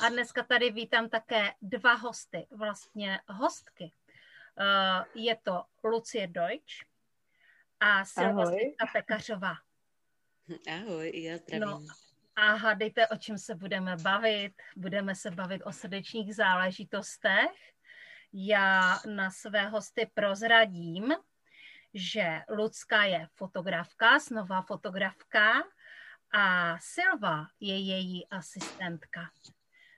A dneska tady vítám také dva hosty, vlastně hostky. Eh, je to Lucie Deutsch a Silvestra Pekařová. Ahoj, já zdravím. No, a hádejte, o čem se budeme bavit. Budeme se bavit o srdečních záležitostech. Já na své hosty prozradím, že Lucka je fotografka, snová fotografka a Silva je její asistentka.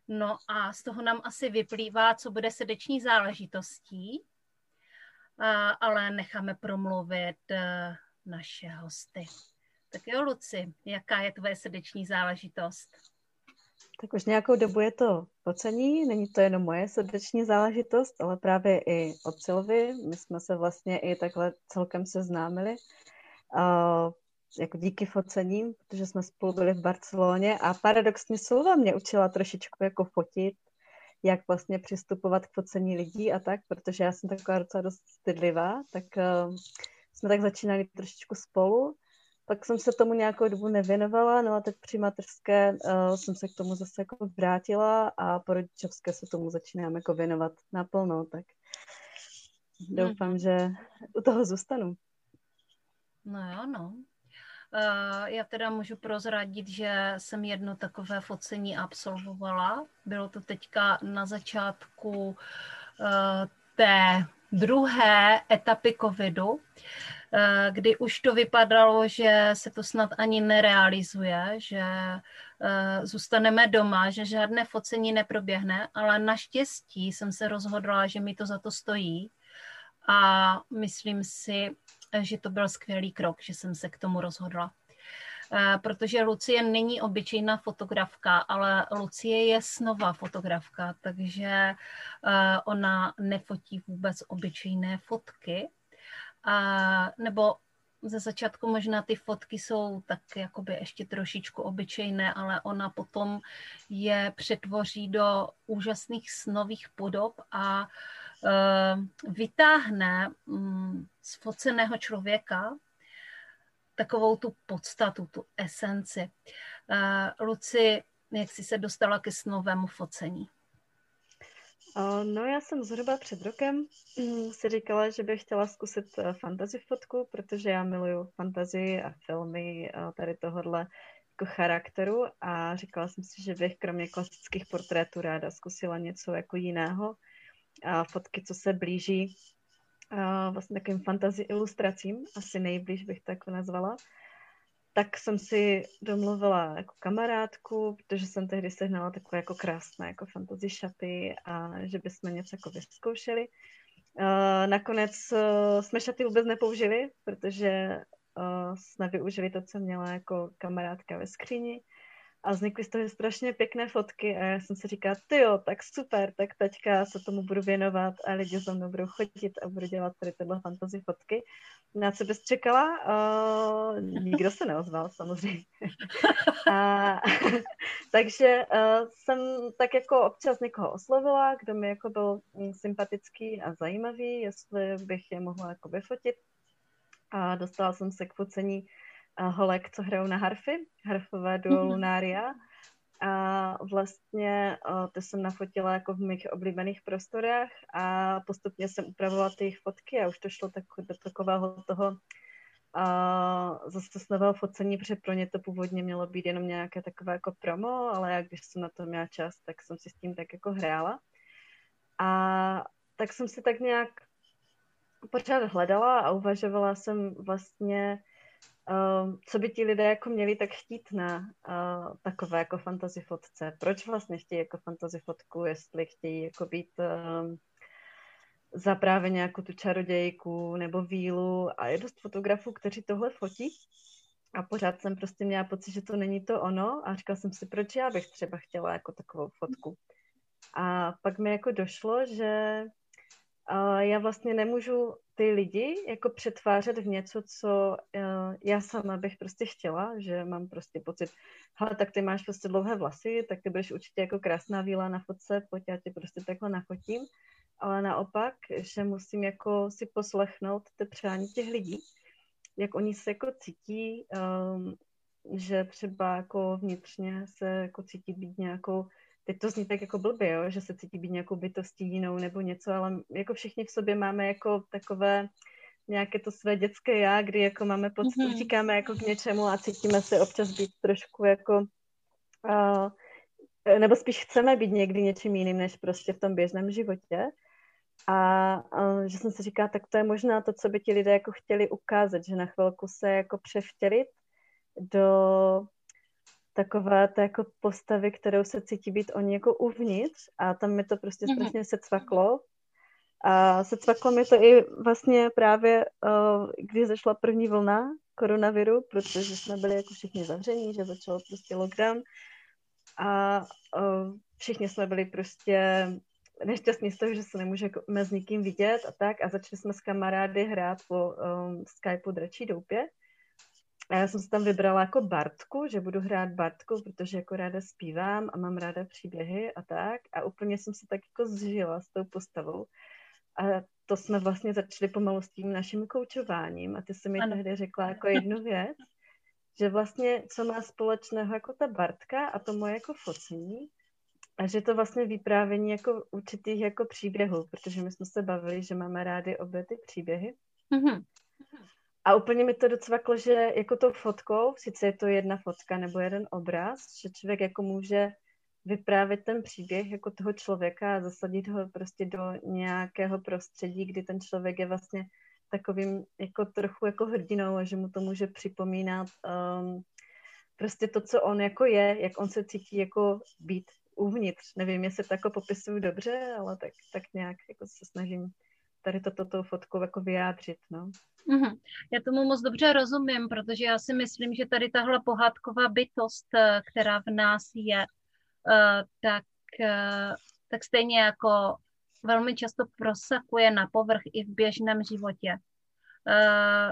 No a z toho nám asi vyplývá, co bude srdeční záležitostí, ale necháme promluvit e, naše hosty. Tak jo, Luci, jaká je tvoje srdeční záležitost? Tak už nějakou dobu je to pocení, není to jenom moje srdeční záležitost, ale právě i od Silvy. My jsme se vlastně i takhle celkem seznámili. Jako díky focením, protože jsme spolu byli v Barceloně a paradoxně Silva mě učila trošičku jako fotit, jak vlastně přistupovat k focení lidí a tak, protože já jsem taková docela dost stydlivá, tak uh, jsme tak začínali trošičku spolu pak jsem se tomu nějakou dobu nevěnovala, no a teď při mateřské uh, jsem se k tomu zase jako vrátila a po rodičovské se tomu začínám jako věnovat naplno, tak doufám, mm. že u toho zůstanu. No jo, no. Uh, já teda můžu prozradit, že jsem jedno takové focení absolvovala. Bylo to teďka na začátku uh, té druhé etapy covidu. Eh, kdy už to vypadalo, že se to snad ani nerealizuje, že eh, zůstaneme doma, že žádné focení neproběhne, ale naštěstí jsem se rozhodla, že mi to za to stojí a myslím si, že to byl skvělý krok, že jsem se k tomu rozhodla. Eh, protože Lucie není obyčejná fotografka, ale Lucie je snová fotografka, takže ona nefotí vůbec obyčejné fotky, a, nebo ze začátku možná ty fotky jsou tak jakoby ještě trošičku obyčejné, ale ona potom je přetvoří do úžasných snových podob a uh, vytáhne um, z foceného člověka takovou tu podstatu, tu esenci. Uh, Luci, jak jsi se dostala ke snovému focení? No já jsem zhruba před rokem mm, si říkala, že bych chtěla zkusit eh, fantasy fotku, protože já miluju fantazii a filmy a tady tohohle jako charakteru a říkala jsem si, že bych kromě klasických portrétů ráda zkusila něco jako jiného. Fotky, co se blíží vlastně takovým fantasy ilustracím, asi nejblíž bych to jako nazvala tak jsem si domluvila jako kamarádku, protože jsem tehdy sehnala takové jako krásné jako fantasy šaty a že bychom něco jako vyzkoušeli. Nakonec uh, jsme šaty vůbec nepoužili, protože uh, jsme využili to, co měla jako kamarádka ve skříni a vznikly z toho strašně pěkné fotky a já jsem si říkala, ty jo, tak super, tak teďka se tomu budu věnovat a lidi za mnou budou chodit a budu dělat tady tyhle fantasy fotky. Na co bys čekala? Uh, nikdo se neozval, samozřejmě. a, takže uh, jsem tak jako občas někoho oslovila, kdo mi jako byl sympatický a zajímavý, jestli bych je mohla jako vyfotit. A dostala jsem se k focení holek, co hrajou na harfy, harfové duo mhm. Lunária. A vlastně to jsem nafotila jako v mých oblíbených prostorách a postupně jsem upravovala ty jejich fotky a už to šlo tak, do takového toho a zase z nového focení, protože pro ně to původně mělo být jenom nějaké takové jako promo, ale jak když jsem na to měla čas, tak jsem si s tím tak jako hrála. A tak jsem si tak nějak pořád hledala a uvažovala jsem vlastně, co by ti lidé jako měli tak chtít na uh, takové jako fantasy fotce? Proč vlastně chtějí jako fantasy fotku, jestli chtějí jako být uh, za právě nějakou tu čarodějku nebo vílu a je dost fotografů, kteří tohle fotí, a pořád jsem prostě měla pocit, že to není to ono a říkala jsem si, proč já bych třeba chtěla jako takovou fotku. A pak mi jako došlo, že já vlastně nemůžu ty lidi jako přetvářet v něco, co uh, já sama bych prostě chtěla, že mám prostě pocit, hele, tak ty máš prostě dlouhé vlasy, tak ty budeš určitě jako krásná víla na fotce, pojď já tě prostě takhle nafotím, ale naopak, že musím jako si poslechnout ty přání těch lidí, jak oni se jako cítí, um, že třeba jako vnitřně se jako cítí být nějakou teď to zní tak jako blbě, jo, že se cítí být nějakou bytostí jinou nebo něco, ale jako všichni v sobě máme jako takové nějaké to své dětské já, kdy jako máme pocit, mm-hmm. utíkáme jako k něčemu a cítíme se občas být trošku jako uh, nebo spíš chceme být někdy něčím jiným, než prostě v tom běžném životě. A uh, že jsem si říkala, tak to je možná to, co by ti lidé jako chtěli ukázat, že na chvilku se jako převtělit do takové to jako postavy, kterou se cítí být oni jako uvnitř a tam mi to prostě mm-hmm. strašně se cvaklo. A se cvaklo mi to i vlastně právě, uh, když zašla první vlna koronaviru, protože jsme byli jako všichni zavření, že začal prostě lockdown a uh, všichni jsme byli prostě nešťastní z toho, že se nemůže s nikým vidět a tak a začali jsme s kamarády hrát po um, Skypeu Dračí doupě a já jsem si tam vybrala jako Bartku, že budu hrát Bartku, protože jako ráda zpívám a mám ráda příběhy a tak. A úplně jsem se tak jako zžila s tou postavou. A to jsme vlastně začali pomalu s tím naším koučováním. A ty jsi mi ano. tehdy řekla jako jednu věc, že vlastně co má společného jako ta Bartka a to moje jako focení, a že to vlastně vyprávění jako určitých jako příběhů, protože my jsme se bavili, že máme rádi obě ty příběhy. Mm-hmm. A úplně mi to docvaklo, že jako tou fotkou, sice je to jedna fotka nebo jeden obraz, že člověk jako může vyprávět ten příběh jako toho člověka a zasadit ho prostě do nějakého prostředí, kdy ten člověk je vlastně takovým jako trochu jako hrdinou a že mu to může připomínat um, prostě to, co on jako je, jak on se cítí jako být uvnitř. Nevím, jestli to jako popisuju dobře, ale tak, tak nějak jako se snažím tady toto to, fotkou jako vyjádřit, no. Mm-hmm. Já tomu moc dobře rozumím, protože já si myslím, že tady tahle pohádková bytost, eh, která v nás je, eh, tak, eh, tak stejně jako velmi často prosakuje na povrch i v běžném životě.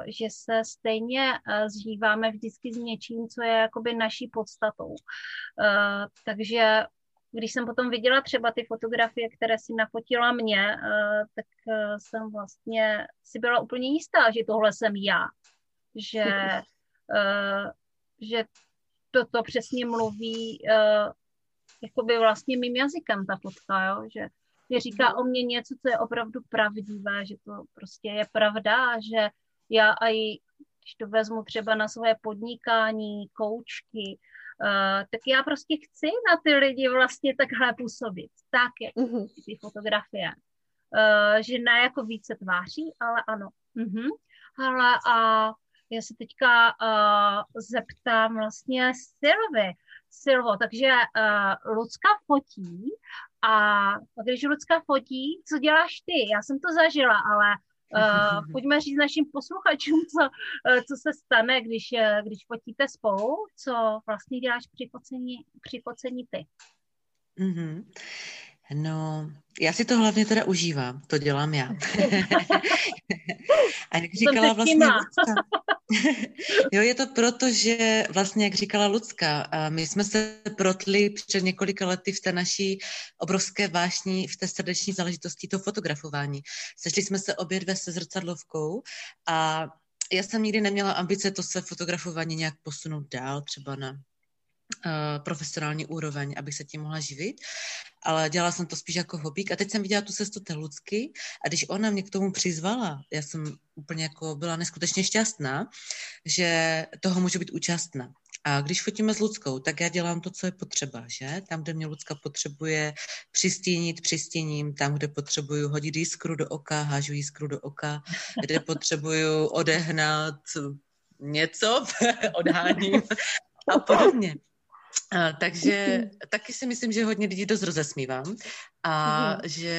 Že se stejně zžíváme vždycky s něčím, co je jakoby naší podstatou. Takže když jsem potom viděla třeba ty fotografie, které si nafotila mě, eh, tak eh, jsem vlastně si byla úplně jistá, že tohle jsem já. Že, eh, že toto přesně mluví jakoby vlastně mým jazykem ta fotka, jo? že že říká o mě něco, co je opravdu pravdivé, že to prostě je pravda, že já i když to vezmu třeba na své podnikání, koučky, tak já prostě chci na ty lidi vlastně takhle působit. Tak je uh-huh. ty fotografie. Uh, že ne jako více tváří, ale ano. Uh-huh. Ale a já se teďka uh, zeptám vlastně Silvy. Silvo, takže uh, Lucka fotí a když Lucka fotí, co děláš ty? Já jsem to zažila, ale Uh, pojďme říct našim posluchačům, co, uh, co se stane, když, uh, když fotíte spolu, co vlastně děláš při focení, při focení ty. Mm-hmm. No, já si to hlavně teda užívám, to dělám já. a jak říkala vlastně Lucka, jo, je to proto, že vlastně, jak říkala Lucka, my jsme se protli před několika lety v té naší obrovské vášní, v té srdeční záležitosti to fotografování. Sešli jsme se obě dvě se zrcadlovkou a já jsem nikdy neměla ambice to své fotografování nějak posunout dál, třeba na profesionální úroveň, abych se tím mohla živit, ale dělala jsem to spíš jako hobík a teď jsem viděla tu cestu té Lucky a když ona mě k tomu přizvala, já jsem úplně jako byla neskutečně šťastná, že toho můžu být účastná. A když fotíme s Ludskou, tak já dělám to, co je potřeba, že? Tam, kde mě Lucka potřebuje přistínit, přistíním, tam, kde potřebuju hodit jiskru do oka, hážu jiskru do oka, kde potřebuju odehnat něco, odháním a podobně. A, takže taky si myslím, že hodně lidí dost rozesmívám a mm. že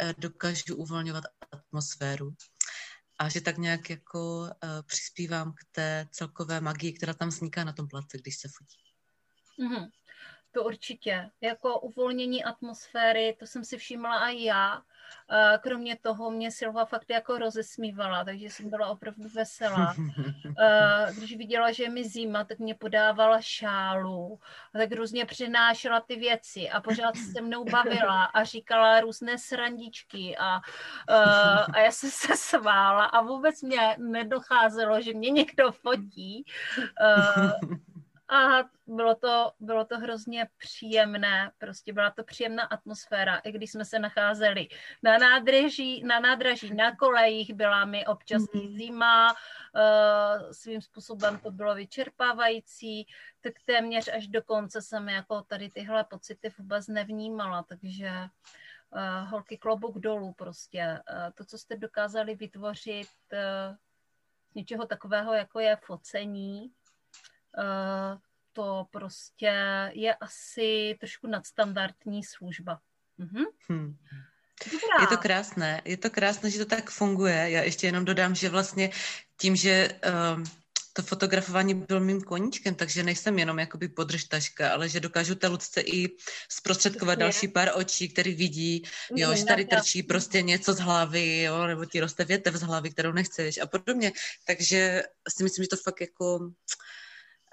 eh, dokážu uvolňovat atmosféru. a že tak nějak jako uh, přispívám k té celkové magii, která tam vzniká na tom place, když se fotí. Mm-hmm. To určitě. Jako uvolnění atmosféry, to jsem si všimla i já. Kromě toho mě Silva fakt jako rozesmívala, takže jsem byla opravdu veselá. Když viděla, že je mi zima, tak mě podávala šálu, a tak různě přinášela ty věci a pořád se mnou bavila a říkala různé srandičky a, a já jsem se svála a vůbec mě nedocházelo, že mě někdo fotí a bylo to, bylo to hrozně příjemné, prostě byla to příjemná atmosféra, i když jsme se nacházeli na nádraží, na nádraží, na kolejích, byla mi občas mm. zima, uh, svým způsobem to bylo vyčerpávající, tak téměř až do konce jsem jako tady tyhle pocity vůbec nevnímala, takže uh, holky klobouk dolů prostě. Uh, to, co jste dokázali vytvořit uh, něčeho takového, jako je focení, to prostě je asi trošku nadstandardní služba. Mhm. Hmm. Dobrá. Je to krásné, je to krásné, že to tak funguje. Já ještě jenom dodám, že vlastně tím, že um, to fotografování bylo mým koníčkem, takže nejsem jenom jakoby podržtaška, ale že dokážu té ludce i zprostředkovat další pár očí, který vidí, jo, že tady trčí prostě něco z hlavy, jo, nebo ti roste větev z hlavy, kterou nechceš a podobně. Takže si myslím, že to fakt jako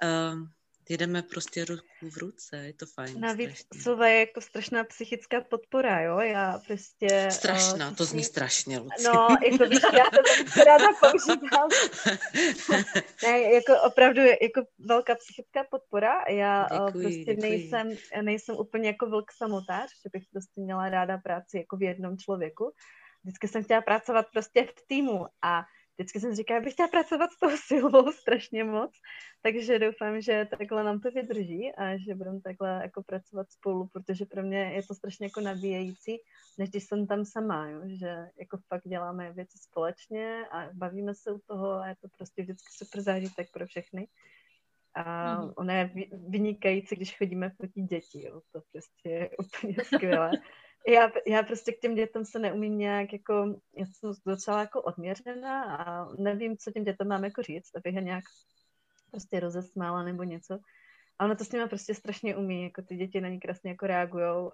uh, jedeme prostě ruku v ruce, je to fajn. Navíc Sova je jako strašná psychická podpora, jo, já prostě... Strašná, uh, to zní strašně, Luci. No, jako víš, já to ráda používám. ne, jako opravdu jako velká psychická podpora, já děkuji, prostě děkuji. nejsem, nejsem úplně jako vlk samotář, že bych prostě měla ráda práci jako v jednom člověku. Vždycky jsem chtěla pracovat prostě v týmu a vždycky jsem říkala, bych chtěla pracovat s tou silou strašně moc, takže doufám, že takhle nám to vydrží a že budeme takhle jako pracovat spolu, protože pro mě je to strašně jako nabíjející, než když jsem tam sama, jo? že jako fakt děláme věci společně a bavíme se u toho a je to prostě vždycky super zážitek pro všechny. A mm. ono je vynikající, když chodíme fotit děti, jo? to prostě je úplně skvělé já, já prostě k těm dětem se neumím nějak jako, já jsem docela jako odměřená a nevím, co těm dětem mám jako říct, abych je nějak prostě rozesmála nebo něco. A ono to s nimi prostě strašně umí, jako ty děti na ní krásně jako reagujou,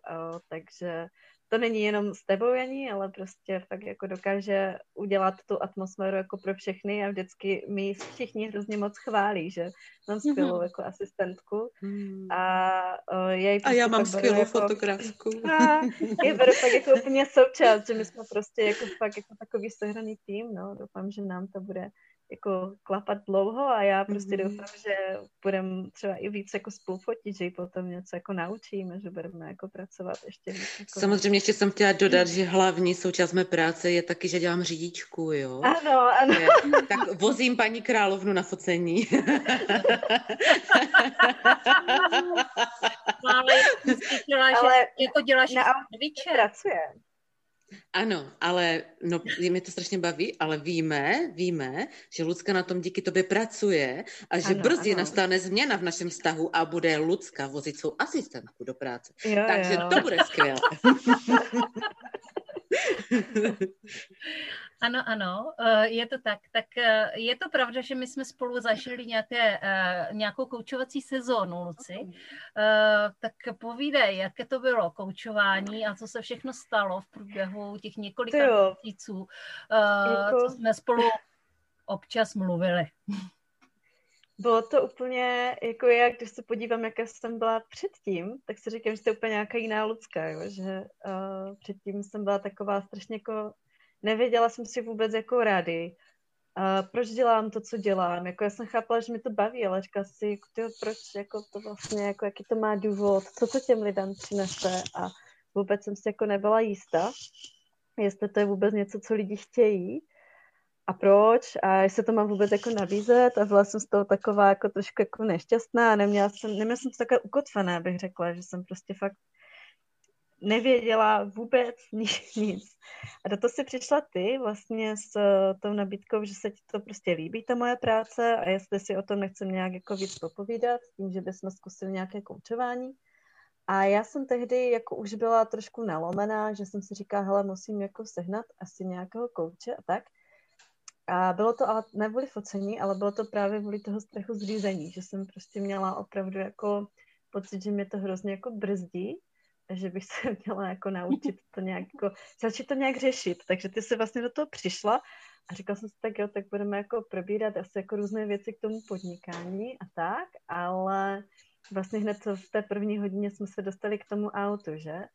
takže to není jenom s tebou, Janí, ale prostě fakt jako dokáže udělat tu atmosféru jako pro všechny a vždycky mi všichni hrozně moc chválí, že mám skvělou mm-hmm. jako asistentku mm. a uh, jej A já mám skvělou jako, fotografku. A je beru fakt jako úplně součást, že my jsme prostě jako fakt jako takový sehraný tým, no, doufám, že nám to bude jako klapat dlouho a já prostě mm-hmm. doufám, že budeme třeba i víc jako spolufotit, že ji potom něco jako naučíme, že budeme jako pracovat ještě víc. Jako... Samozřejmě ještě jsem chtěla dodat, že hlavní součást mé práce je taky, že dělám řidičku, jo? Ano, ano. Je, tak vozím paní královnu na focení. ale, ale jako děláš na pracuje. Ano, ale no, mě to strašně baví, ale víme, víme, že Lucka na tom díky tobě pracuje a že ano, brzy ano. nastane změna v našem vztahu a bude Lucka vozit svou asistentku do práce. Jo, Takže jo. to bude skvělé. Ano, ano, eh, je to tak. Tak eh, je to pravda, že my jsme spolu zažili nějaké, eh, nějakou koučovací sezónu, Luci. Tak povídej, jaké to bylo koučování a co se všechno stalo v průběhu těch několika měsíců, jako... co jsme spolu občas mluvili. Bylo to úplně jako já, když se podívám, jaká jsem byla předtím, tak si říkám, že to je úplně nějaká jiná lidská, jo? že uh, předtím jsem byla taková strašně jako nevěděla jsem si vůbec jako rady, uh, proč dělám to, co dělám. Jako já jsem chápala, že mi to baví, ale říkala si, jako, tyjo, proč jako to vlastně, jako jaký to má důvod, co to těm lidem přinese? A vůbec jsem si jako nebyla jistá, jestli to je vůbec něco, co lidi chtějí. A proč? A jestli to mám vůbec jako nabízet? A byla jsem z toho taková jako trošku jako nešťastná a neměla jsem, neměla jsem to takové ukotvené, abych řekla, že jsem prostě fakt nevěděla vůbec nic. nic. A do toho si přišla ty vlastně s eh, tou nabídkou, že se ti to prostě líbí, ta moje práce a jestli si o tom nechcem nějak jako víc popovídat, tím, že bychom zkusili nějaké koučování. A já jsem tehdy jako už byla trošku nalomená, že jsem si říkala, hele, musím jako sehnat asi nějakého kouče a tak. A bylo to ale ne kvůli focení, ale bylo to právě kvůli toho strachu z řízení, že jsem prostě měla opravdu jako pocit, že mě to hrozně jako brzdí, že bych se měla jako naučit to nějak, jako, začít to nějak řešit. Takže ty se vlastně do toho přišla a říkala jsem si, tak jo, tak budeme jako probírat asi jako různé věci k tomu podnikání a tak, ale vlastně hned v té první hodině jsme se dostali k tomu autu, že?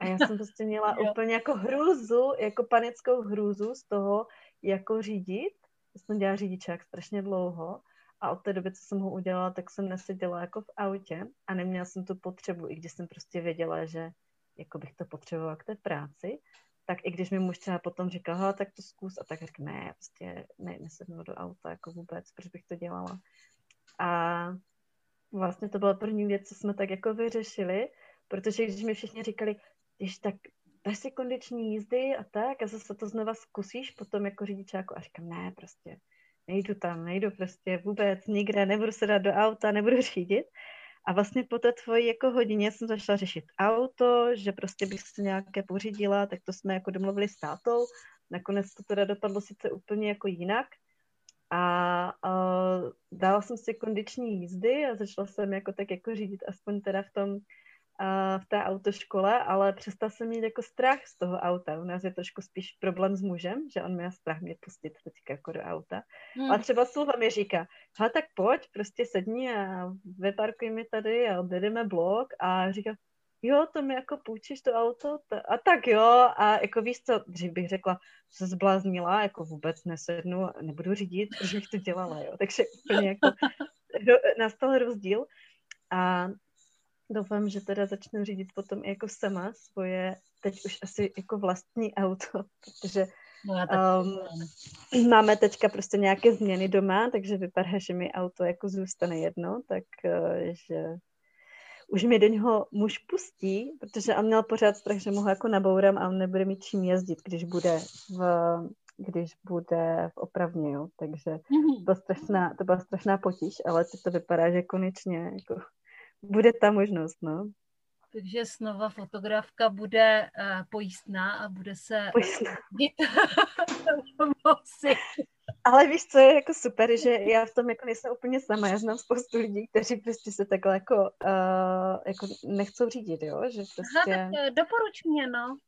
A já jsem prostě měla úplně jako hrůzu, jako panickou hrůzu z toho, jako řídit. Já jsem dělala řidičák strašně dlouho a od té doby, co jsem ho udělala, tak jsem neseděla jako v autě a neměla jsem tu potřebu, i když jsem prostě věděla, že jako bych to potřebovala k té práci, tak i když mi muž třeba potom říkal, tak to zkus, a tak řekl, ne, prostě ne, nesednu do auta jako vůbec, proč bych to dělala. A vlastně to byla první věc, co jsme tak jako vyřešili, protože když mi všichni říkali, když tak dáš si kondiční jízdy a tak a zase to znova zkusíš potom jako řidičáku a říkám, ne, prostě nejdu tam, nejdu prostě vůbec nikde, nebudu se dát do auta, nebudu řídit. A vlastně po té tvojí jako hodině jsem začala řešit auto, že prostě bych se nějaké pořídila, tak to jsme jako domluvili s tátou. Nakonec to teda dopadlo sice úplně jako jinak. A uh, dala jsem si kondiční jízdy a začala jsem jako tak jako řídit aspoň teda v tom v té autoškole, ale přestal jsem mít jako strach z toho auta. U nás je trošku spíš problém s mužem, že on měl strach mě pustit teďka jako do auta. Hmm. A třeba Silva mi říká, ha tak pojď, prostě sedni a vyparkuj mi tady a odjedeme blok a říká, jo, to mi jako půjčíš to auto a tak jo a jako víš co, dřív bych řekla, se zbláznila, jako vůbec nesednu, nebudu řídit, protože bych to dělala, jo, takže úplně jako nastal rozdíl a doufám, že teda začnu řídit potom i jako sama svoje, teď už asi jako vlastní auto, protože no, um, máme teďka prostě nějaké změny doma, takže vypadá, že mi auto jako zůstane jedno, tak uh, že už mi do něho muž pustí, protože on měl pořád strach, že mu ho jako nabouram a on nebude mít čím jezdit, když bude v, když bude v opravně, jo. Takže mm-hmm. to, byla strašná, to byla strašná potíž, ale teď to vypadá, že konečně jako bude ta možnost, no. Takže snova fotografka bude uh, pojistná a bude se pojistná. Ale víš, co je jako super, že já v tom jako nejsem úplně sama. Já znám spoustu lidí, kteří prostě se takhle jako, uh, jako nechcou řídit, jo? Že prostě... Aha, tak eh, doporuč mě, no.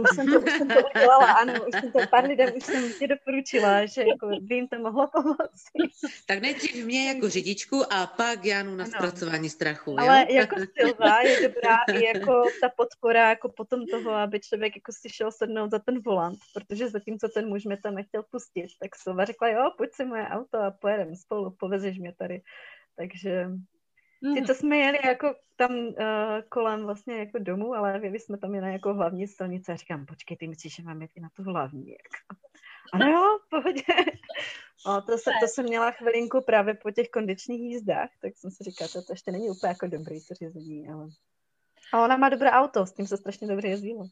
Už jsem, to, už jsem to udělala, ano, už jsem to pár lidem už jsem ti doporučila, že jako by jim to mohlo pomoci. Tak nejdřív mě jako řidičku a pak Janu na zpracování strachu. Ale jo? jako Silva je dobrá i jako ta podpora jako potom toho, aby člověk jako si šel sednout za ten volant, protože zatímco ten muž mě tam nechtěl pustit, tak Silva řekla, jo, pojď si moje auto a pojedeme spolu, povezeš mě tady. Takže Mm. to jsme jeli jako tam uh, kolem vlastně jako domů, ale jeli jsme tam jen jako hlavní silnice a říkám, počkej, ty myslíš, že mám jít i na tu hlavní? Jako. Ano jo, v pohodě. O, to, se, to jsem měla chvilinku právě po těch kondičních jízdách, tak jsem si říkala, to, to ještě není úplně jako dobrý to řízení, ale... A ona má dobré auto, s tím se strašně dobře jezdilo. Uh,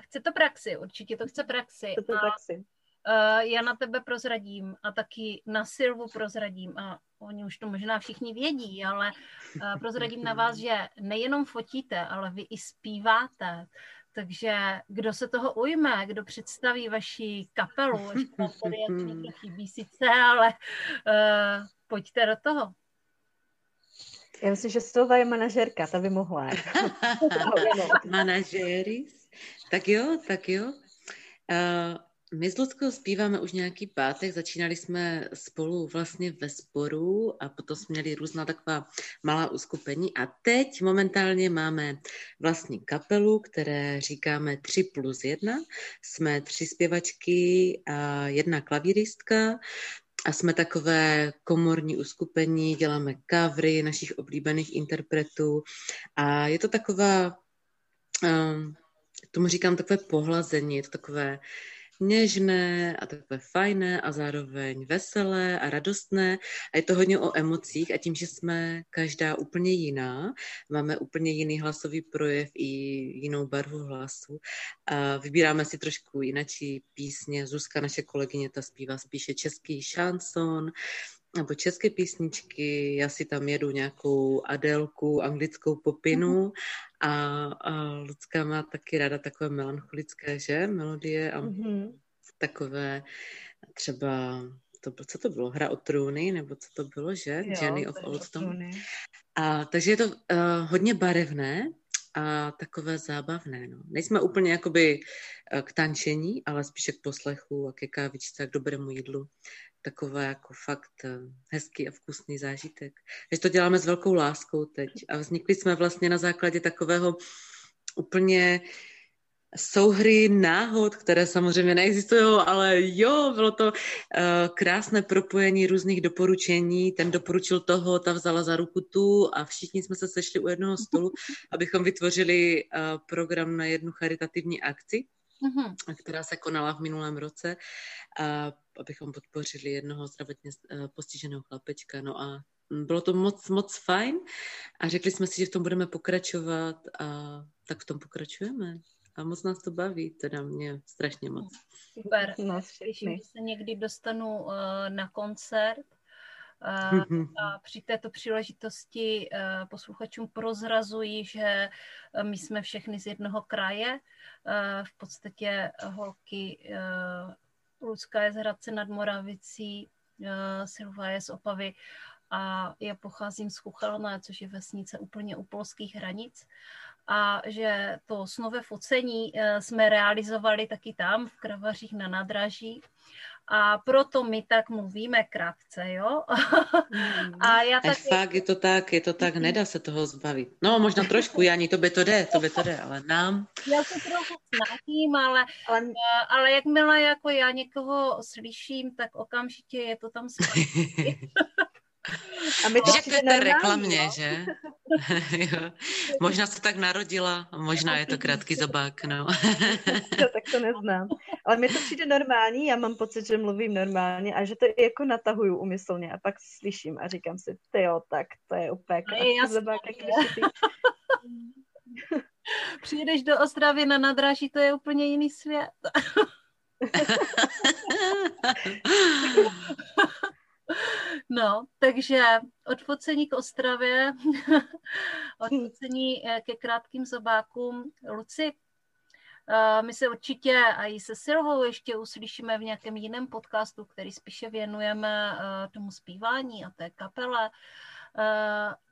chce to praxi, určitě to chce praxi. Chce to praxi. Uh, já na tebe prozradím a taky na Silvu prozradím a oni už to možná všichni vědí, ale uh, prozradím na vás, že nejenom fotíte, ale vy i zpíváte. Takže kdo se toho ujme, kdo představí vaši kapelu, ještě někdo chybí sice, ale uh, pojďte do toho. Já myslím, že Silva je manažerka, ta by mohla. Manažeris? Tak jo, tak jo. Uh, my s Luckou zpíváme už nějaký pátek, začínali jsme spolu vlastně ve sporu a potom jsme měli různá taková malá uskupení a teď momentálně máme vlastní kapelu, které říkáme 3 plus 1. Jsme tři zpěvačky a jedna klavíristka a jsme takové komorní uskupení, děláme kavry našich oblíbených interpretů a je to taková, um, tomu říkám takové pohlazení, je to takové něžné a takové fajné a zároveň veselé a radostné. A je to hodně o emocích a tím, že jsme každá úplně jiná, máme úplně jiný hlasový projev i jinou barvu hlasu a vybíráme si trošku jinačí písně. Zuzka, naše kolegyně, ta zpívá spíše český šanson, nebo české písničky, já si tam jedu nějakou Adelku, anglickou popinu mm-hmm. A, a Lucka má taky ráda takové melancholické, že, melodie a mm-hmm. takové, třeba, to, co to bylo, Hra o trůny, nebo co to bylo, že? Jo, Jenny of Oldstone. A, takže je to uh, hodně barevné a takové zábavné. No. Nejsme úplně jakoby uh, k tančení, ale spíše k poslechu a ke kávičce a k dobrému jídlu. Takové jako fakt uh, hezký a vkusný zážitek. Takže to děláme s velkou láskou teď. A vznikli jsme vlastně na základě takového úplně uh, souhry náhod, které samozřejmě neexistují, ale jo, bylo to uh, krásné propojení různých doporučení. Ten doporučil toho, ta vzala za ruku tu a všichni jsme se sešli u jednoho stolu, abychom vytvořili uh, program na jednu charitativní akci, uh-huh. která se konala v minulém roce, a abychom podpořili jednoho zdravotně uh, postiženého chlapečka. No a bylo to moc, moc fajn a řekli jsme si, že v tom budeme pokračovat a tak v tom pokračujeme a moc nás to baví, teda mě strašně moc. Super, těším, že se někdy dostanu uh, na koncert a při této příležitosti uh, posluchačům prozrazuji, že uh, my jsme všechny z jednoho kraje, uh, v podstatě holky Lucka je z Hradce nad Moravicí, Silva je z Opavy. A já pocházím z Chuchelné, což je vesnice úplně u polských hranic. A že to snové focení jsme realizovali taky tam v Kravařích na nádraží. A proto my tak mluvíme krátce, jo? a já tak... fakt, je to tak, je to tak, nedá se toho zbavit. No, možná trošku, Jani, to by to jde, to by to jde, ale nám... Já se trochu snažím, ale, ale... Eh, ale jakmile jako já někoho slyším, tak okamžitě je to tam A my to Řekněte reklamně, že? jo. Možná se tak narodila, možná je to krátký zobák, no. jo, tak to neznám. Ale mi to přijde normální, já mám pocit, že mluvím normálně a že to jako natahuju umyslně a pak slyším a říkám si, ty jo, tak to je úplně krátký zobák, jak Přijdeš do Ostravy na nadraží, to je úplně jiný svět. No, takže odfocení k Ostravě, odfocení eh, ke krátkým zobákům. Luci, eh, my se určitě a i se Silvou ještě uslyšíme v nějakém jiném podcastu, který spíše věnujeme eh, tomu zpívání a té kapele,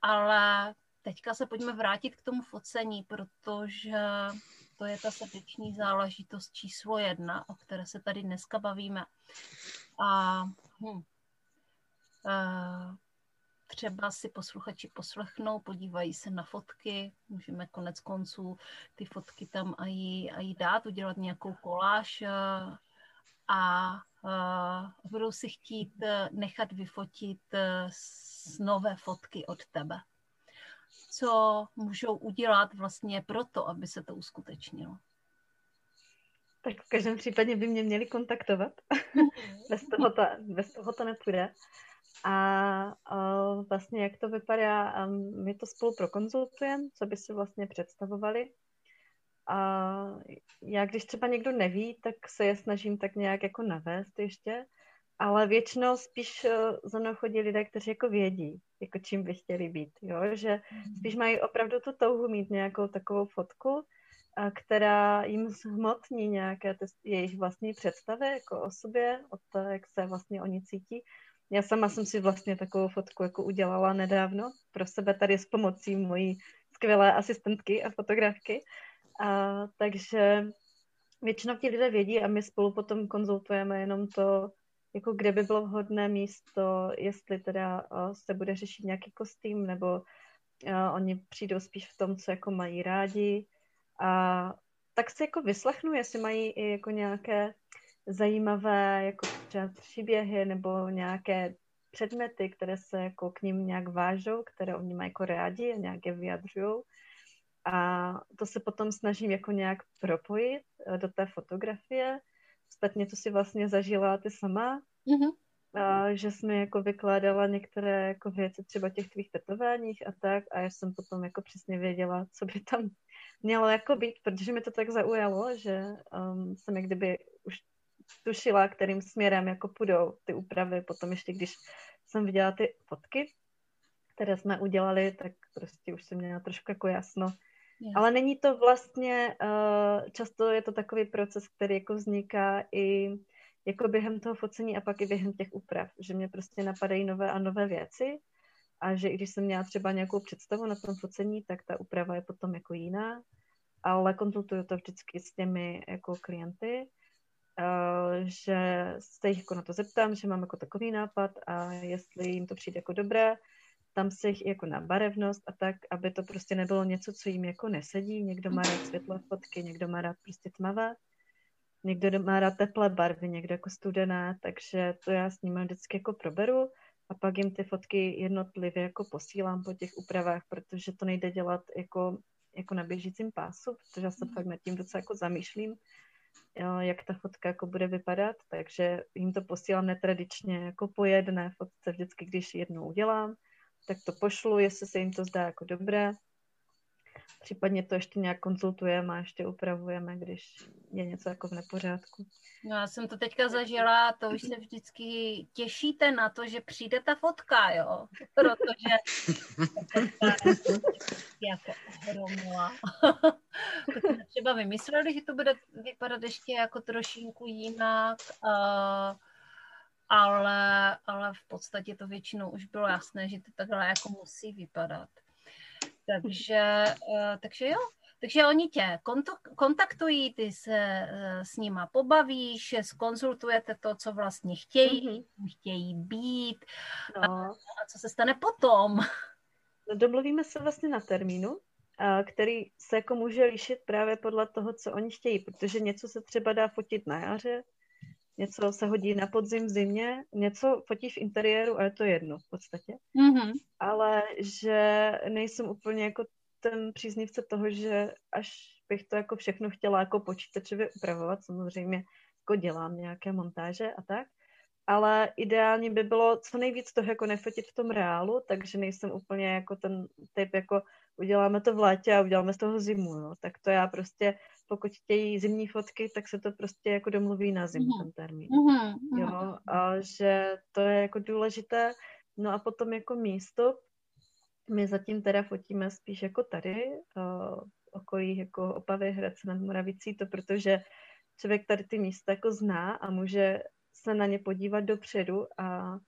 ale teďka se pojďme vrátit k tomu focení, protože to je ta srdeční záležitost číslo jedna, o které se tady dneska bavíme. A hm, třeba si posluchači poslechnou, podívají se na fotky, můžeme konec konců ty fotky tam i, i dát, udělat nějakou koláž a, a budou si chtít e, nechat vyfotit e, nové fotky od tebe. Co můžou udělat vlastně proto, aby se to uskutečnilo? Tak v každém případě by mě měli kontaktovat. Mhm. bez, toho to, bez toho to nepůjde. A, vlastně jak to vypadá, my to spolu prokonzultujeme, co by si vlastně představovali. A já, když třeba někdo neví, tak se je snažím tak nějak jako navést ještě, ale většinou spíš eh, za mnou chodí lidé, kteří jako vědí, jako čím by chtěli být, jo? že mhm. spíš mají opravdu tu touhu mít nějakou takovou fotku, a která jim zhmotní nějaké ty jejich vlastní představy jako o sobě, o to, jak se vlastně oni cítí já sama jsem si vlastně takovou fotku jako udělala nedávno pro sebe tady s pomocí mojí skvělé asistentky a fotografky. A, takže většinou ti lidé vědí a my spolu potom konzultujeme jenom to, jako kde by bylo vhodné místo, jestli teda se bude řešit nějaký kostým, nebo oni přijdou spíš v tom, co jako mají rádi. A tak si jako vyslechnu, jestli mají i jako nějaké zajímavé jako třeba příběhy nebo nějaké předměty, které se jako k ním nějak vážou, které oni mají jako rádi a nějak je vyjadřují. A to se potom snažím jako nějak propojit eh, do té fotografie. Ostatně to si vlastně zažila ty sama, mm-hmm. a, že jsme jako vykládala některé jako věci třeba těch tvých tetováních a tak a já jsem potom jako přesně věděla, co by tam mělo jako být, protože mi to tak zaujalo, že um, jsem jak kdyby už tušila, kterým směrem jako půjdou ty úpravy. Potom ještě, když jsem viděla ty fotky, které jsme udělali, tak prostě už jsem měla trošku jako jasno. Yes. Ale není to vlastně, uh, často je to takový proces, který jako vzniká i jako během toho focení a pak i během těch úprav, že mě prostě napadají nové a nové věci a že i když jsem měla třeba nějakou představu na tom focení, tak ta úprava je potom jako jiná, ale konzultuju to vždycky s těmi jako klienty, že se jich jako na to zeptám, že mám jako takový nápad a jestli jim to přijde jako dobré, tam se jich jako na barevnost a tak, aby to prostě nebylo něco, co jim jako nesedí. Někdo má rád světlé fotky, někdo má rád prostě tmavé, někdo má rád teplé barvy, někdo jako studené, takže to já s nimi vždycky jako proberu a pak jim ty fotky jednotlivě jako posílám po těch úpravách, protože to nejde dělat jako, jako na běžícím pásu, protože já se fakt nad tím docela jako zamýšlím, jak ta fotka jako bude vypadat, takže jim to posílám netradičně jako po jedné fotce vždycky, když jednu udělám, tak to pošlu, jestli se jim to zdá jako dobré. Případně to ještě nějak konzultujeme a ještě upravujeme, když je něco jako v nepořádku. No, já jsem to teďka zažila, to už se vždycky těšíte na to, že přijde ta fotka, jo, protože jako ohromila. třeba vymysleli, že to bude vypadat ještě jako trošinku jinak, uh, ale, ale v podstatě to většinou už bylo jasné, že to takhle jako musí vypadat. Takže, eh, takže jo, takže oni tě kontaktují, ty se eh, s nima pobavíš, skonzultujete to, co vlastně chtějí, mm-hmm. chtějí být no. a, a co se stane potom. No, domluvíme se vlastně na termínu, který se jako může lišit právě podle toho, co oni chtějí, protože něco se třeba dá fotit na jaře, něco se hodí na podzim v zimě, něco fotí v interiéru a je to jedno v podstatě. Mm-hmm. Ale že nejsem úplně jako ten příznivce toho, že až bych to jako všechno chtěla jako počítačově upravovat, samozřejmě jako dělám nějaké montáže a tak, ale ideálně by bylo co nejvíc toho jako nefotit v tom reálu, takže nejsem úplně jako ten typ jako uděláme to v létě a uděláme z toho zimu, jo. tak to já prostě pokud chtějí zimní fotky, tak se to prostě jako domluví na zimu, mm-hmm. ten termín. Mm-hmm. Jo, a že to je jako důležité. No a potom jako místo, my zatím teda fotíme spíš jako tady, uh, okolí jako Opavy, Hradce nad Moravicí, to protože člověk tady ty místa jako zná a může se na ně podívat dopředu a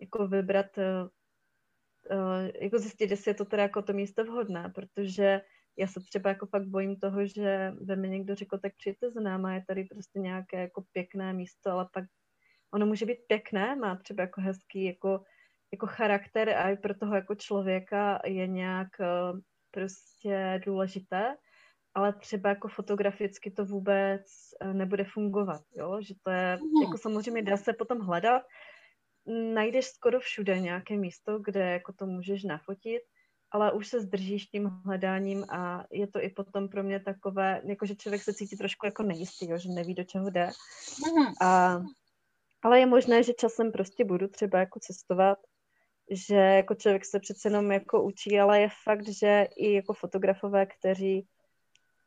jako vybrat, uh, jako zjistit, jestli je to teda jako to místo vhodné, protože já se třeba jako fakt bojím toho, že ve mě někdo řekl, tak přijďte za náma, je tady prostě nějaké jako pěkné místo, ale pak ono může být pěkné, má třeba jako hezký jako, jako charakter a i pro toho jako člověka je nějak eh, prostě důležité, ale třeba jako fotograficky to vůbec eh, nebude fungovat, jo? že to je, mm. jako samozřejmě dá se potom hledat, najdeš skoro všude nějaké místo, kde jako to můžeš nafotit, ale už se zdržíš tím hledáním a je to i potom pro mě takové, jako že člověk se cítí trošku jako nejistý, jo, že neví, do čeho jde. Mhm. A, ale je možné, že časem prostě budu třeba jako cestovat, že jako člověk se přece jenom jako učí, ale je fakt, že i jako fotografové, kteří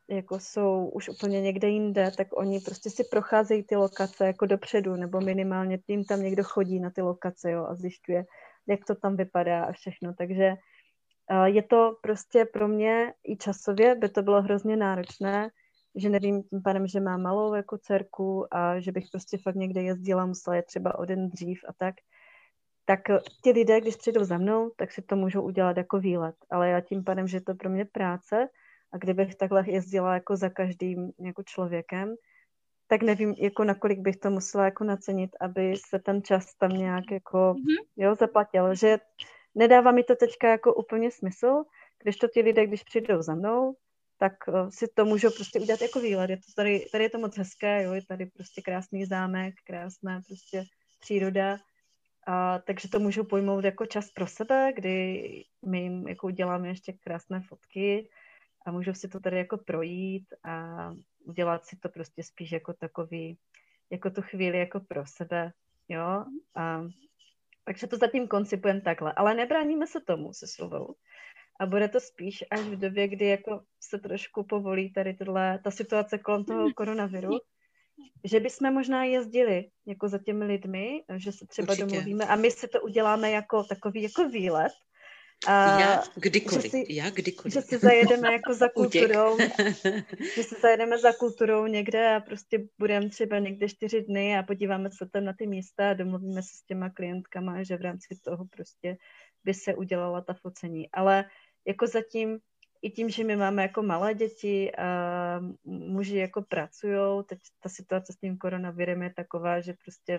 jako jsou už úplně někde jinde, tak oni prostě si procházejí ty lokace jako dopředu, nebo minimálně tím tam někdo chodí na ty lokace, jo, a zjišťuje, jak to tam vypadá a všechno, takže je to prostě pro mě i časově by to bylo hrozně náročné, že nevím tím pádem, že mám malou jako dcerku a že bych prostě fakt někde jezdila, musela je třeba o den dřív a tak, tak ti lidé, když přijdou za mnou, tak si to můžou udělat jako výlet. Ale já tím pádem, že je to pro mě práce a kdybych takhle jezdila jako za každým jako člověkem, tak nevím, jako nakolik bych to musela jako nacenit, aby se ten čas tam nějak jako, mm-hmm. jo, zaplatil. Že nedává mi to teďka jako úplně smysl, když to ti lidé, když přijdou za mnou, tak uh, si to můžou prostě udělat jako výlet. Je to tady, tady je to moc hezké, jo, je tady prostě krásný zámek, krásná prostě příroda, a, takže to můžou pojmout jako čas pro sebe, kdy my jim jako uděláme ještě krásné fotky a můžou si to tady jako projít a udělat si to prostě spíš jako takový, jako tu chvíli jako pro sebe, jo. A takže to zatím koncipujeme takhle. Ale nebráníme se tomu se slovou. A bude to spíš až v době, kdy jako se trošku povolí tady tohle, ta situace kolem toho koronaviru, že bychom možná jezdili jako za těmi lidmi, že se třeba Určitě. domluvíme a my si to uděláme jako takový jako výlet, já kdykoliv, že si, já kdykoliv. Že si zajedeme jako za kulturou, že si zajedeme za kulturou někde a prostě budeme třeba někde čtyři dny a podíváme se tam na ty místa a domluvíme se s těma klientkama, že v rámci toho prostě by se udělala ta focení. Ale jako zatím i tím, že my máme jako malé děti a muži jako pracují, teď ta situace s tím koronavirem je taková, že prostě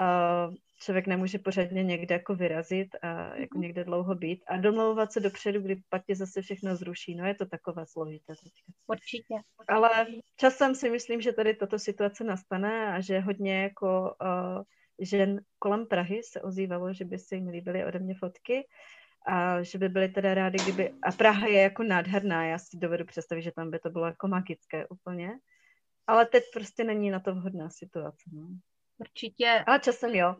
a člověk nemůže pořádně někde jako vyrazit a jako mhm. někde dlouho být a domlouvat se dopředu, kdy pak tě zase všechno zruší. No je to takové složité teďka. Určitě. Ale časem si myslím, že tady tato situace nastane a že hodně jako uh, žen kolem Prahy se ozývalo, že by si jim líbily ode mě fotky a že by byly teda rádi, kdyby... A Praha je jako nádherná, já si dovedu představit, že tam by to bylo jako magické úplně. Ale teď prostě není na to vhodná situace. No. Určitě. A časem jo.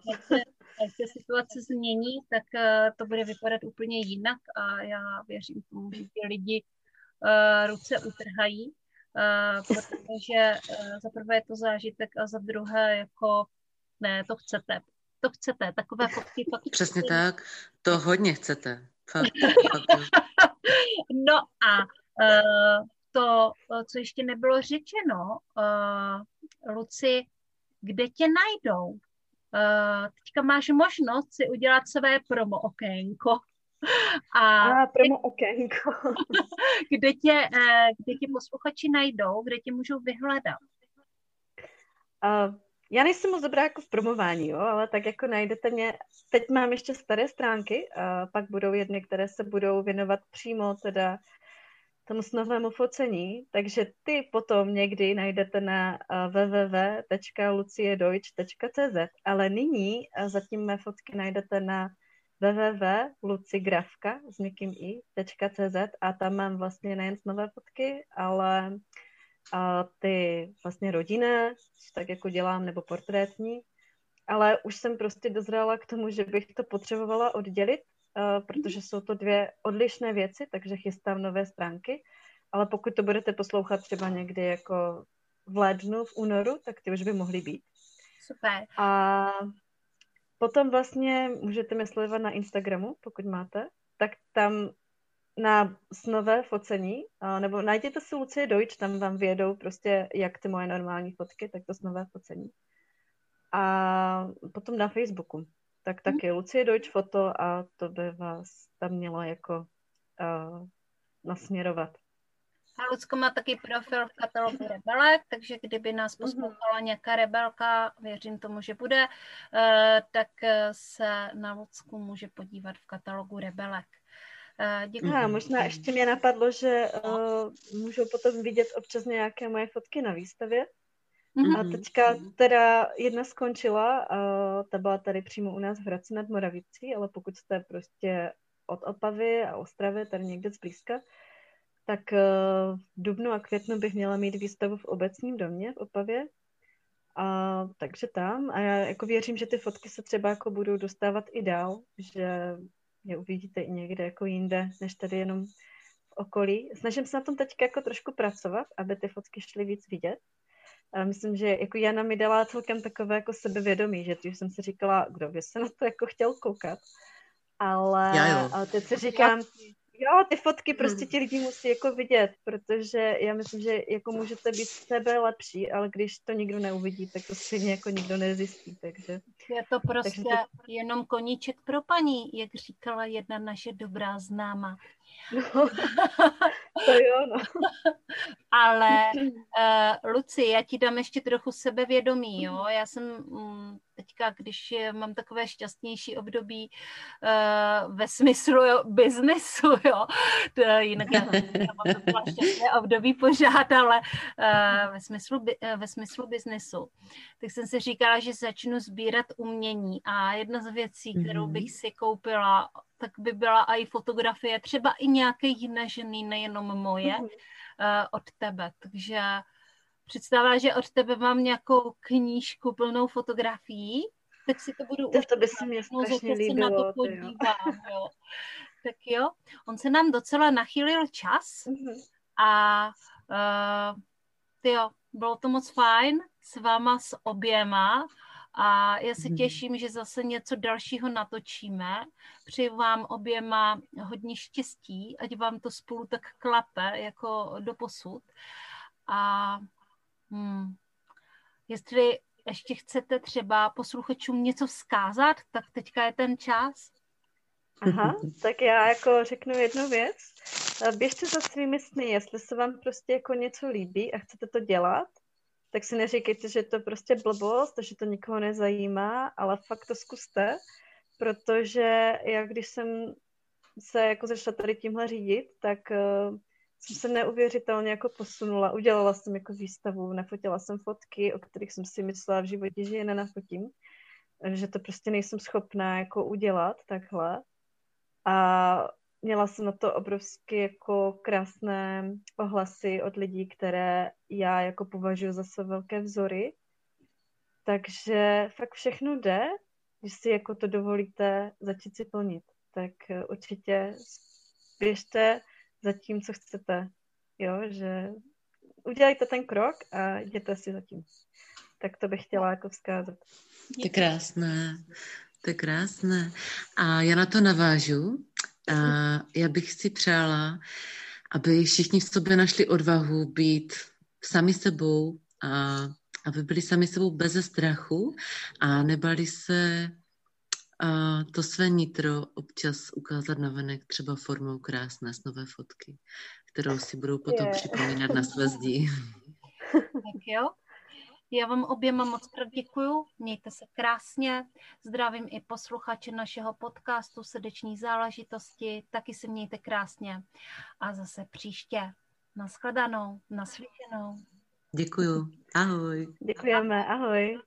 Až se situace změní, tak uh, to bude vypadat úplně jinak a já věřím tomu, že ti lidi uh, ruce utrhají, uh, protože za prvé je to zážitek a za druhé jako ne, to chcete. To chcete, takové fotky fakt Přesně chcete. tak, to hodně chcete. Fakt, no a uh, to, co ještě nebylo řečeno, uh, Luci, kde tě najdou? Uh, teďka máš možnost si udělat své promo okénko. A, a promo okénko. kde, tě, uh, kde tě posluchači najdou, kde tě můžou vyhledat? Uh, já nejsem moc dobrá jako v promování, jo, ale tak jako najdete mě, teď mám ještě staré stránky, a pak budou jedny, které se budou věnovat přímo teda tomu snovému focení, takže ty potom někdy najdete na eh, www.luciedeutsch.cz, ale nyní eh, zatím mé fotky najdete na www.lucigrafka s někým i.cz a tam mám vlastně nejen nové fotky, ale a ty vlastně rodinné, tak jako dělám, nebo portrétní, ale už jsem prostě dozrála k tomu, že bych to potřebovala oddělit Eh, protože jsou to dvě odlišné věci, takže chystám nové stránky, ale pokud to budete poslouchat třeba někdy jako v lednu, v únoru, tak ty už by mohly být. Super. A potom vlastně můžete mě sledovat na Instagramu, pokud máte, tak tam na snové focení, nebo najděte si Lucie Deutsch, tam vám vědou prostě jak ty moje normální fotky, tak to snové focení. A potom na Facebooku tak mhm. taky Lucie Deutsch foto a to by vás tam mělo jako uh, nasměrovat. A Lucko má taky profil v katalogu Rebelek, takže kdyby nás mhm. poslouchala nějaká rebelka, věřím tomu, že bude, uh, tak se na Lucku může podívat v katalogu Rebelek. Děkuji. A možná ještě mě napadlo, že uh, můžou potom vidět občas nějaké moje fotky na výstavě, Mm-hmm. A teďka teda jedna skončila, a ta byla tady přímo u nás v Hradci nad Moravicí, ale pokud jste prostě od Opavy a Ostravy, tady někde zblízka, tak eh, v dubnu a květnu bych měla mít výstavu v obecním domě v Opavě. A, takže tam. A já jako věřím, že ty fotky se třeba jako budou dostávat i dál, že je uvidíte i někde jako jinde, než tady jenom v okolí. Snažím se na tom teď jako trošku pracovat, aby ty fotky šly víc vidět. A myslím, že jako Jana mi dala celkem takové jako sebevědomí, že když jsem si říkala, kdo by se na to jako chtěl koukat. Ale, ale teď si říkám, jo, ty fotky prostě ti lidi musí jako vidět, protože já myslím, že jako můžete být sebe lepší, ale když to nikdo neuvidí, tak to stejně jako nikdo nezjistí, takže... Je to prostě to... jenom koníček pro paní, jak říkala jedna naše dobrá známa. No, to jo, no. Ale uh, Luci, já ti dám ještě trochu sebevědomí, jo. Já jsem um, teďka, když mám takové šťastnější období uh, ve smyslu jo, biznesu, jo. To, jinak já, já mám to šťastné období požád, ale uh, ve, smyslu, uh, ve smyslu biznesu. Tak jsem si říkala, že začnu sbírat umění a jedna z věcí, kterou mhm. bych si koupila tak by byla i fotografie, třeba i nějaké jiné ženy, nejenom moje, mm-hmm. uh, od tebe. Takže představa, že od tebe mám nějakou knížku plnou fotografií, tak si to budu to, to by se mě strašně líbilo. na to podívám, jo. Tak jo, on se nám docela nachýlil čas mm-hmm. a uh, tyjo, bylo to moc fajn s váma s oběma A já se mhm. těším, že zase něco dalšího natočíme. Přeji vám oběma hodně štěstí, ať vám to spolu tak klape jako do posud. A hmm, jestli ještě chcete třeba posluchačům něco vzkázat, tak teďka je ten čas. Aha, tak já jako řeknu jednu věc. Běžte za svými sny, jestli se vám prostě jako něco líbí a chcete to dělat, tak si neříkejte, že to prostě blbost, že to nikoho nezajímá, ale fakt to zkuste, protože já když jsem se jako začala tady tímhle řídit, tak uh, jsem se neuvěřitelně jako posunula. Udělala jsem jako výstavu, nafotila jsem fotky, o kterých jsem si myslela v životě, že je nenafotím, že to prostě nejsem schopná jako udělat takhle. A měla jsem na to obrovsky jako krásné ohlasy od lidí, které já jako považuji za své velké vzory. Takže fakt všechno jde, když si jako to dovolíte začít si plnit. Tak určitě běžte za tím, co chcete. Jo, že udělejte ten krok a jděte si za tím. Tak to bych chtěla jako vzkázat. To je krásné. To je krásné. A já na to navážu. A já bych si přála, aby všichni v sobě našli odvahu být sami sebou a aby byli sami sebou bez strachu a nebali se a to své nitro občas ukázat na venek třeba formou krásné snové fotky, kterou si budou potom je. připomínat na své zdi. Tak jo. Já vám oběma moc krát děkuju, mějte se krásně, zdravím i posluchače našeho podcastu Srdeční záležitosti, taky se mějte krásně a zase příště. Naschledanou, naslyšenou. Děkuju, ahoj. Děkujeme, ahoj.